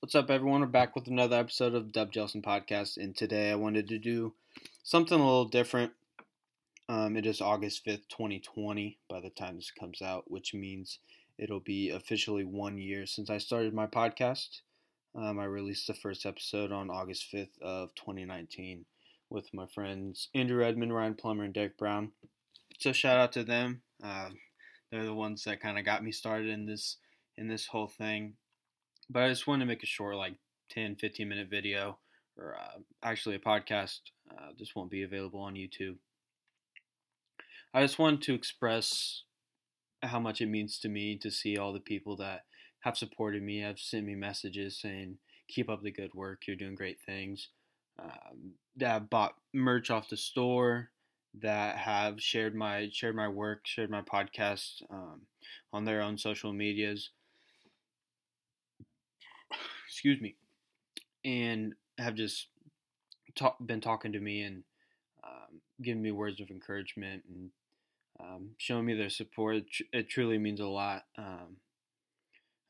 What's up, everyone? We're back with another episode of Dub Jelson Podcast, and today I wanted to do something a little different. Um, it is August 5th, 2020, by the time this comes out, which means it'll be officially one year since I started my podcast. Um, I released the first episode on August 5th of 2019 with my friends Andrew Edmond, Ryan Plummer, and Derek Brown. So shout out to them. Uh, they're the ones that kind of got me started in this in this whole thing but I just wanted to make a short, like 10, 15 minute video, or uh, actually a podcast. Uh, this won't be available on YouTube. I just wanted to express how much it means to me to see all the people that have supported me, have sent me messages saying, keep up the good work, you're doing great things. Um, that have bought merch off the store, that have shared my shared my work, shared my podcast um, on their own social medias excuse me, and have just been talking to me and um, giving me words of encouragement and um, showing me their support. It, it, truly means a lot. Um,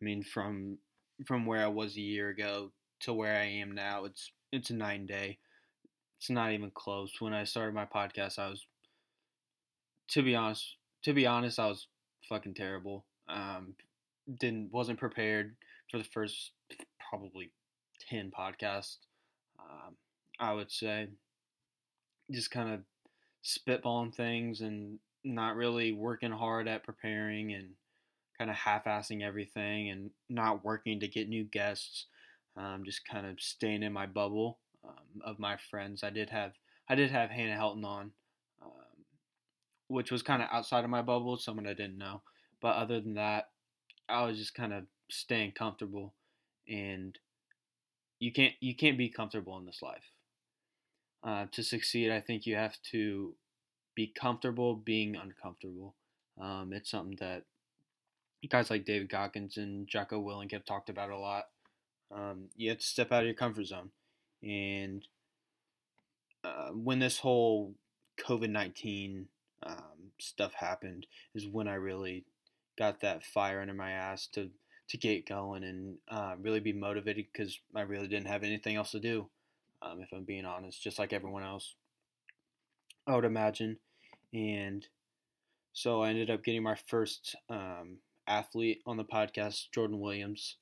I mean, from from where I was a year ago to where I am now, it's it's a nine day. It's not even close. When I started my podcast, I was, to be honest, to be honest, I was fucking terrible. Um, didn't wasn't prepared for the first probably 10 podcasts, um, I would say. Just kind of spitballing things and not really working hard at preparing and kind of half assing everything and not working to get new guests. Um, just kind of staying in my bubble um, of my friends. I did have I did have Hannah Helton on, um, which was kind of outside of my bubble, someone I didn't know. But other than that, I was just kind of staying comfortable and you can't you can't be comfortable in this life. Uh, to succeed, I think you have to be comfortable being uncomfortable. Um, it's something that guys like David Goggins and Jocko Willink have talked about a lot. Um, you have to step out of your comfort zone, and uh, when this whole COVID nineteen um, stuff happened, is when I really got that fire under my ass to to get going and uh, really be motivated because I really didn't have anything else to do, um, if I'm being honest, just like everyone else, I would imagine. And so I ended up getting my first um, athlete on the podcast, Jordan Williams,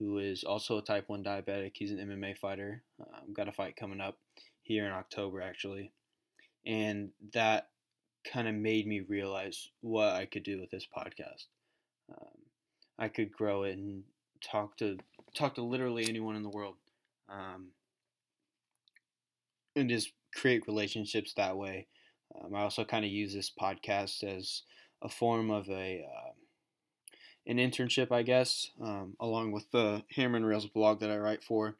who is also a type 1 diabetic. He's an MMA fighter. Um, got a fight coming up here in October, actually. And that kind of made me realize what I could do with this podcast. Um, I could grow it and talk to talk to literally anyone in the world, um, and just create relationships that way. Um, I also kind of use this podcast as a form of a uh, an internship, I guess, um, along with the Hammer and Rails blog that I write for.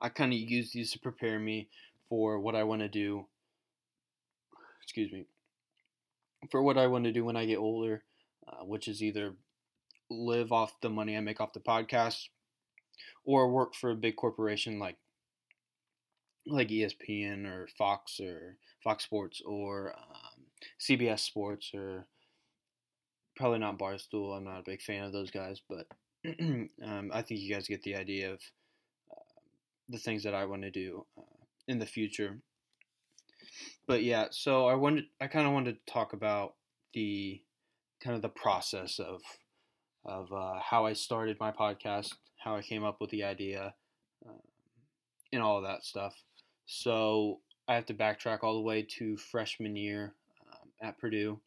I kind of use these to prepare me for what I want to do. Excuse me. For what I want to do when I get older, uh, which is either live off the money I make off the podcast or work for a big corporation like like ESPN or Fox or Fox Sports or um, CBS Sports or probably not Barstool. I'm not a big fan of those guys, but um, I think you guys get the idea of uh, the things that I want to do uh, in the future. But yeah, so I wanted, I kind of wanted to talk about the kind of the process of of uh, how I started my podcast, how I came up with the idea, uh, and all of that stuff. So I have to backtrack all the way to freshman year um, at Purdue.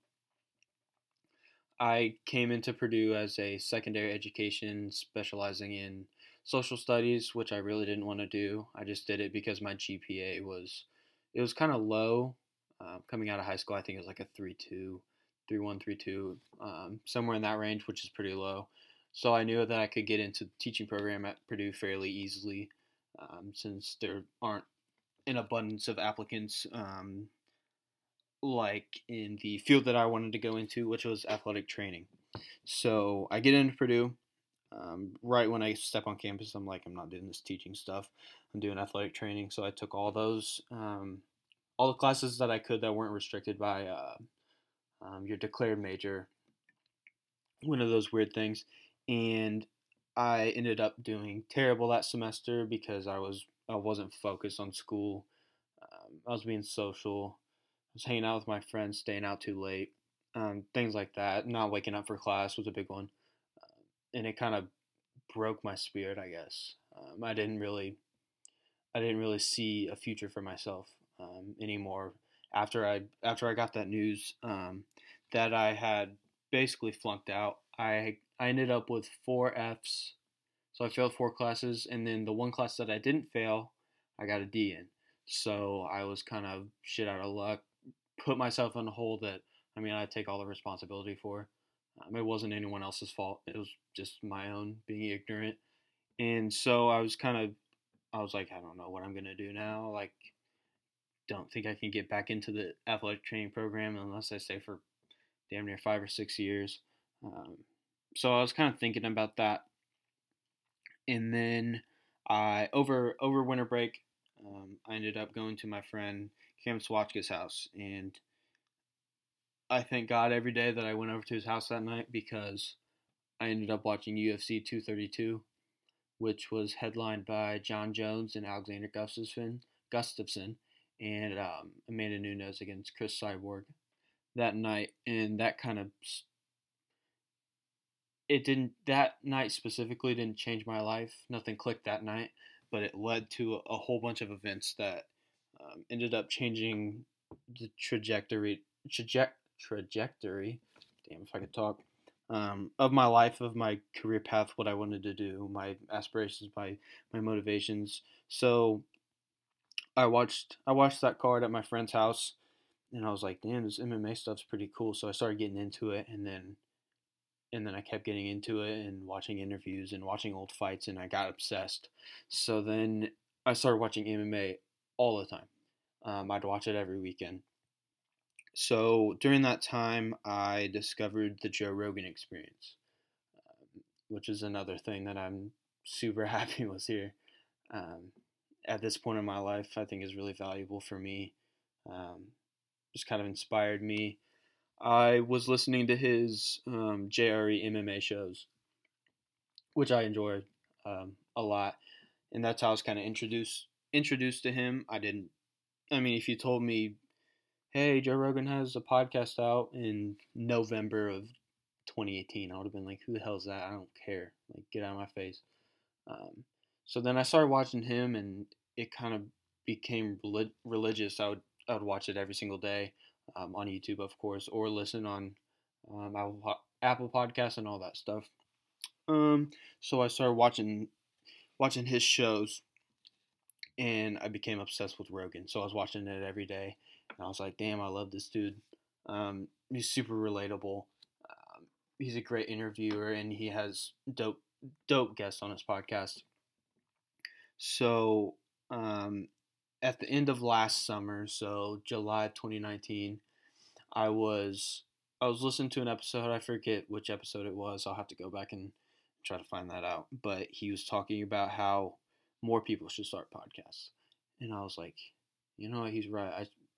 I came into Purdue as a secondary education specializing in social studies, which I really didn't want to do. I just did it because my GPA was it was kind of low uh, coming out of high school. I think it was like a three two three one three two, um, somewhere in that range, which is pretty low. So I knew that I could get into the teaching program at Purdue fairly easily, um, since there aren't an abundance of applicants um, like in the field that I wanted to go into, which was athletic training. So I get into Purdue. Um, right when I step on campus, I'm like, I'm not doing this teaching stuff. I'm doing athletic training. So I took all those, um, all the classes that I could that weren't restricted by uh, um, your declared major, one of those weird things. And I ended up doing terrible that semester because I was I wasn't focused on school. Um, I was being social. I was hanging out with my friends, staying out too late, um, things like that. Not waking up for class was a big one, uh, and it kind of broke my spirit. I guess um, I didn't really, I didn't really see a future for myself um, anymore after I after I got that news um, that I had basically flunked out. I I ended up with four Fs, so I failed four classes, and then the one class that I didn't fail, I got a D in. So I was kind of shit out of luck. Put myself in a hole that I mean I take all the responsibility for. Um, it wasn't anyone else's fault. It was just my own being ignorant. And so I was kind of, I was like, I don't know what I'm gonna do now. Like, don't think I can get back into the athletic training program unless I stay for damn near five or six years. Um, so I was kind of thinking about that, and then I over over winter break, um, I ended up going to my friend Cam Swatchka's house, and I thank God every day that I went over to his house that night because I ended up watching UFC 232, which was headlined by Jon Jones and Alexander Gustafsson, Gustafsson and um, Amanda Nunes against Cris Cyborg that night, and that kind of it didn't that night specifically didn't change my life. Nothing clicked that night, but it led to a, whole bunch of events that um, ended up changing the trajectory traje- trajectory. Damn, if I could talk. Um, of my life, of my career path, what I wanted to do, my aspirations, my my motivations. So I watched I watched that card at my friend's house, and I was like, damn, this MMA stuff's pretty cool. So I started getting into it, and then and then I kept getting into it and watching interviews and watching old fights, and I got obsessed. So then I started watching MMA all the time. Um, I'd watch it every weekend. So during that time, I discovered the Joe Rogan experience, um, which is another thing that I'm super happy was here. Um, at this point in my life, I think is really valuable for me. Um, just kind of inspired me. I was listening to his um, JRE MMA shows, which I enjoyed um, a lot, and that's how I was kind of introduced introduced to him. I didn't. I mean, if you told me, "Hey, Joe Rogan has a podcast out in November of 2018," I would have been like, "Who the hell is that? I don't care. Like, get out of my face." Um, so then I started watching him, and it kind of became religious. I would I would watch it every single day um, on YouTube, of course, or listen on um, Apple, Apple Podcasts and all that stuff. Um, so I started watching watching his shows, and I became obsessed with Rogan. So I was watching it every day, and I was like, "Damn, I love this dude. Um, he's super relatable. Um, he's a great interviewer, and he has dope dope guests on his podcast." So um, at the end of last summer, so July 2019, I was I was listening to an episode. I forget which episode it was. I'll have to go back and try to find that out. But he was talking about how more people should start podcasts, and I was like, you know he's right.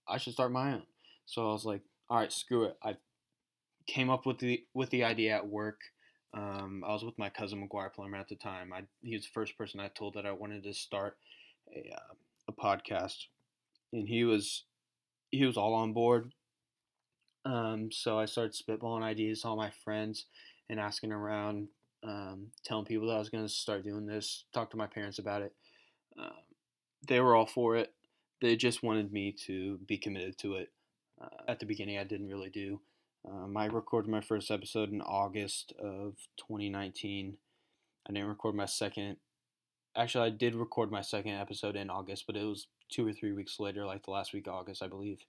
I I should start my own. So I was like, all right, screw it. I came up with the with the idea at work. Um, I was with my cousin McGuire Plummer at the time. I, he was the first person I told that I wanted to start a, uh, a podcast, and he was he was all on board. Um, so I started spitballing ideas to all my friends and asking around, um, telling people that I was going to start doing this. Talk to my parents about it. Um, they were all for it. They just wanted me to be committed to it. Uh, at the beginning, I didn't really do. Um, I recorded my first episode in August of 2019. I didn't record my second. Actually, I did record my second episode in August, but it was two or three weeks later, like the last week of August, I believe.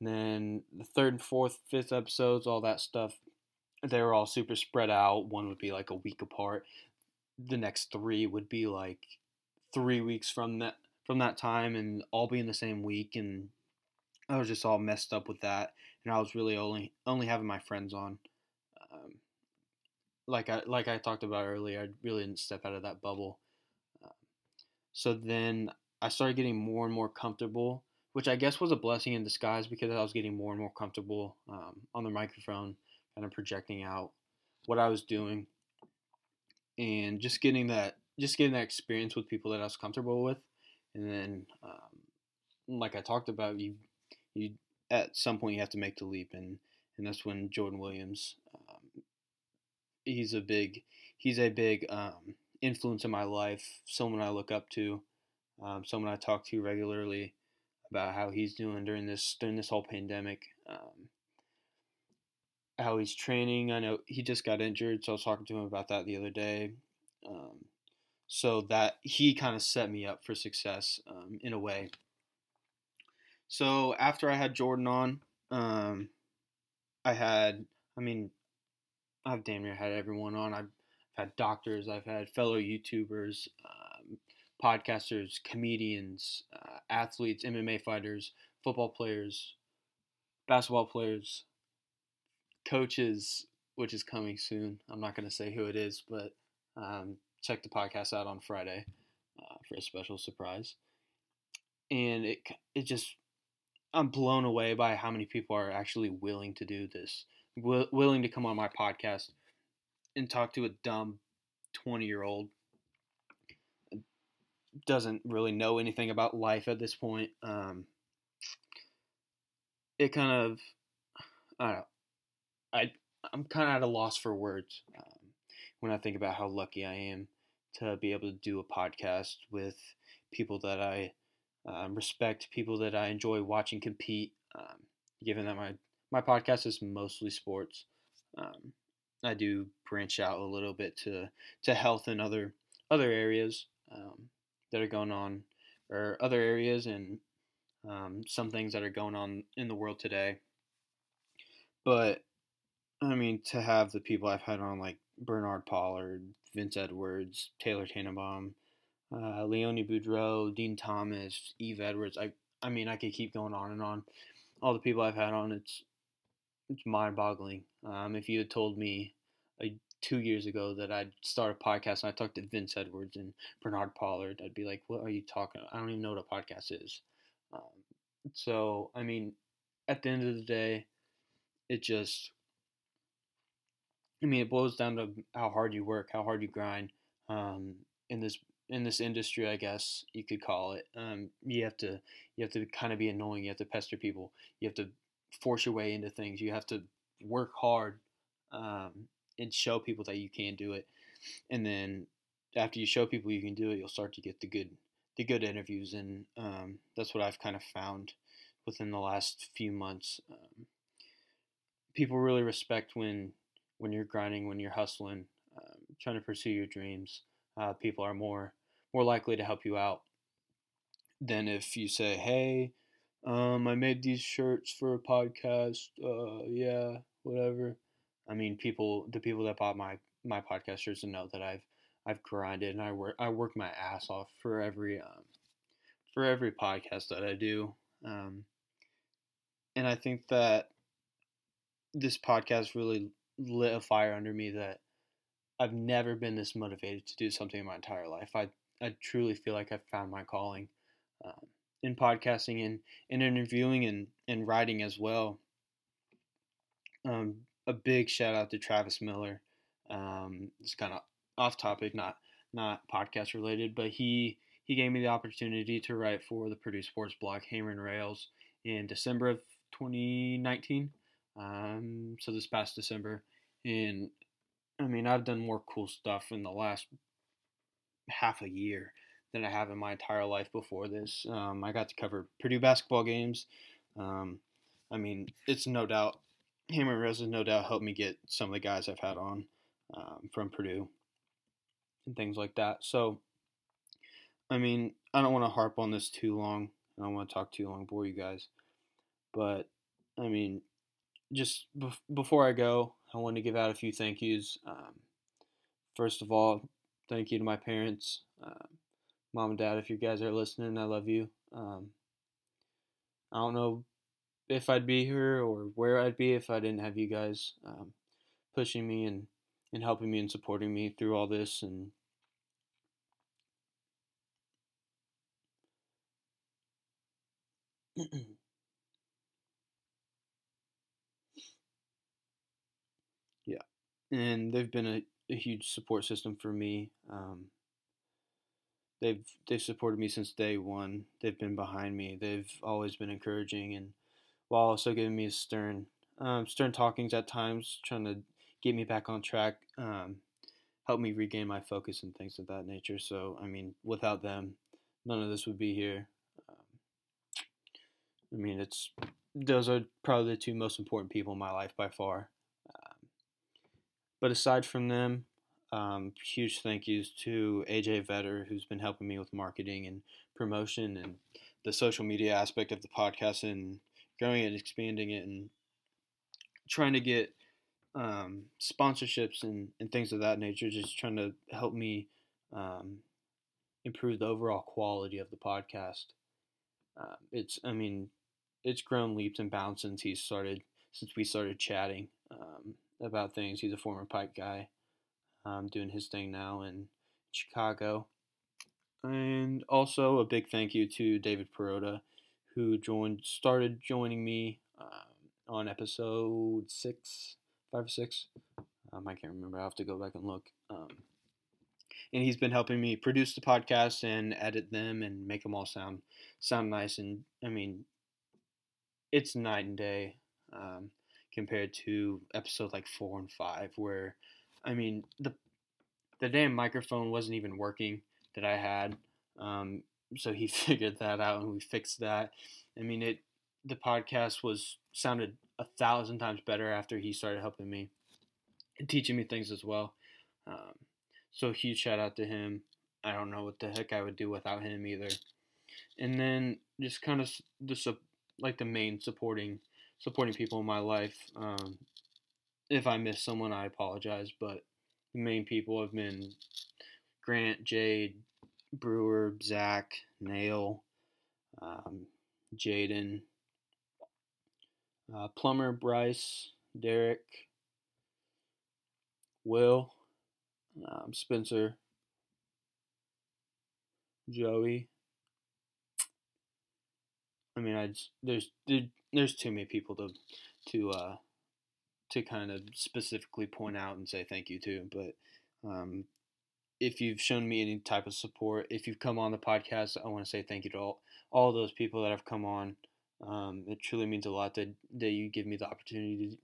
And then the third, fourth, fifth episodes, all that stuff, they were all super spread out. One would be like a week apart. The next three would be like three weeks from that from that time, and all be in the same week. And I was just all messed up with that and I was really only only having my friends on. Um, like I like I talked about earlier, I really didn't step out of that bubble. Uh, so then I started getting more and more comfortable, which I guess was a blessing in disguise because I was getting more and more comfortable um, on the microphone, kind of projecting out what I was doing. and just getting that just getting that experience with people that I was comfortable with, and then um, like I talked about, you you at some point you have to make the leap, and and that's when Jordan Williams, um, he's a big he's a big um, influence in my life, someone I look up to, um, someone I talk to regularly about how he's doing during this during this whole pandemic. Um, how he's training. I know he just got injured, so I was talking to him about that the other day. Um, so that he kind of set me up for success um, in a way. So after I had Jordan on, um, I had, I mean, I've damn near had everyone on. I've had doctors, I've had fellow YouTubers, um, podcasters, comedians, uh, athletes, MMA fighters, football players, basketball players, coaches, which is coming soon. I'm not going to say who it is, but um, check the podcast out on Friday uh, for a special surprise. And it it just I'm blown away by how many people are actually willing to do this, w- willing to come on my podcast and talk to a dumb 20 year old doesn't really know anything about life at this point. Um, it kind of I don't know. I I'm kind of at a loss for words um, when I think about how lucky I am to be able to do a podcast with people that I um, respect, people that I enjoy watching compete. Um, given that my my podcast is mostly sports, um, I do branch out a little bit to to health and other other areas um, that are going on, or other areas and um, some things that are going on in the world today. But I mean, to have the people I've had on like Bernard Pollard, Vince Edwards, Taylor Tannenbaum, uh, Leonie Boudreau, Dean Thomas, Eve Edwards. I I mean, I could keep going on and on. All the people I've had on, it's it's mind-boggling. Um, if you had told me uh, two years ago that I'd start a podcast and I talked to Vince Edwards and Bernard Pollard, I'd be like, "What are you talking? About? I don't even know what a podcast is." Um, so, I mean, at the end of the day, it just I mean, it boils down to how hard you work, how hard you grind um, in this in this industry. I guess you could call it. Um, you have to you have to kind of be annoying. You have to pester people. You have to force your way into things. You have to work hard um, and show people that you can do it. And then after you show people you can do it, you'll start to get the good the good interviews, and um, that's what I've kind of found within the last few months. Um, people really respect when when you're grinding, when you're hustling, um, trying to pursue your dreams, uh, people are more more likely to help you out than if you say, "Hey, um, I made these shirts for a podcast. Uh, yeah, whatever." I mean, people, the people that bought my my podcast shirts know that I've I've grinded and I work I work my ass off for every um, for every podcast that I do. Um, and I think that this podcast really lit a fire under me that I've never been this motivated to do something in my entire life. I I truly feel like I've found my calling um, in podcasting and, and interviewing and, and writing as well. Um, a big shout out to Travis Miller. Um, it's kind of off topic, not not podcast related, but he he gave me the opportunity to write for the Purdue Sports blog Hammer and Rails in December of 2019. Um, so this past December, and I mean I've done more cool stuff in the last half a year than I have in my entire life before this. Um, I got to cover Purdue basketball games. Um, I mean, it's no doubt Hammer and Rails has no doubt helped me get some of the guys I've had on um, from Purdue and things like that. So, I mean, I don't want to harp on this too long. I don't want to talk too long, bore you guys. But, I mean, just bef- before I go, I want to give out a few thank yous. Um, first of all, thank you to my parents, uh, mom and dad. If you guys are listening, I love you. Um, I don't know if I'd be here or where I'd be if I didn't have you guys um, pushing me and, and helping me and supporting me through all this and yeah and they've been a, a huge support system for me. Um, they've they've supported me since day one. They've been behind me. They've always been encouraging and while also giving me stern um, stern talkings at times, trying to get me back on track, um, help me regain my focus and things of that nature. So I mean, without them, none of this would be here. Um, I mean, it's those are probably the two most important people in my life by far. But aside from them, um, huge thank yous to AJ Vetter, who's been helping me with marketing and promotion and the social media aspect of the podcast and growing and expanding it and trying to get um, sponsorships and, and things of that nature, just trying to help me um, improve the overall quality of the podcast. Uh, it's, I mean, it's grown leaps and bounds since he started, since we started chatting um, about things. He's a former pipe guy, um, doing his thing now in Chicago. And also a big thank you to David Perota, who joined, started joining me um, on episode six, five or six. Um, I can't remember. I have to go back and look. Um, and he's been helping me produce the podcast and edit them and make them all sound sound nice. And I mean, it's night and day um, compared to episode like four and five, where I mean the the damn microphone wasn't even working that I had. Um, so he figured that out and we fixed that. I mean it the podcast was sounded a thousand times better after he started helping me and teaching me things as well. Um, so huge shout out to him. I don't know what the heck I would do without him either. And then just kind of the like the main supporting supporting people in my life. Um, if I miss someone, I apologize, but the main people have been Grant, Jade, Brewer, Zach, Nail, um, Jaden, uh, Plummer, Bryce, Derek, Will, um, Spencer, Joey, I mean, I there's there's too many people to to uh, to kind of specifically point out and say thank you to. But um, if you've shown me any type of support, if you've come on the podcast, I want to say thank you to all all those people that have come on. Um, it truly means a lot that that you give me the opportunity to,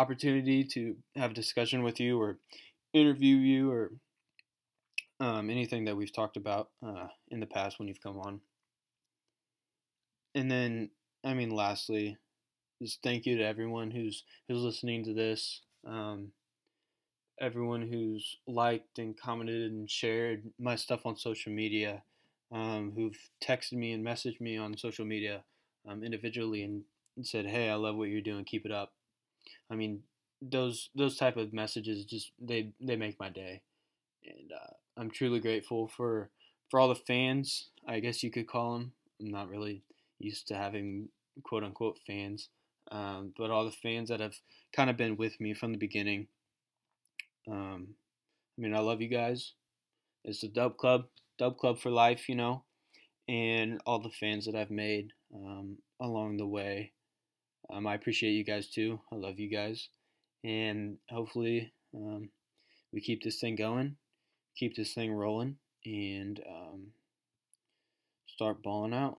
opportunity to have a discussion with you or interview you or um, anything that we've talked about uh, in the past when you've come on and then I mean, lastly, just thank you to everyone who's who's listening to this. Um, everyone who's liked and commented and shared my stuff on social media, um, who've texted me and messaged me on social media um, individually and said, "Hey, I love what you're doing. Keep it up." I mean, those those type of messages just they they make my day, and uh, I'm truly grateful for for all the fans. I guess you could call them. I'm not really used to having quote unquote fans, um, but all the fans that have kind of been with me from the beginning. Um, I mean, I love you guys. It's the Dub Club, Dub Club for life, you know, and all the fans that I've made um, along the way. Um, I appreciate you guys too. I love you guys, and hopefully um, we keep this thing going, keep this thing rolling, and um, start balling out.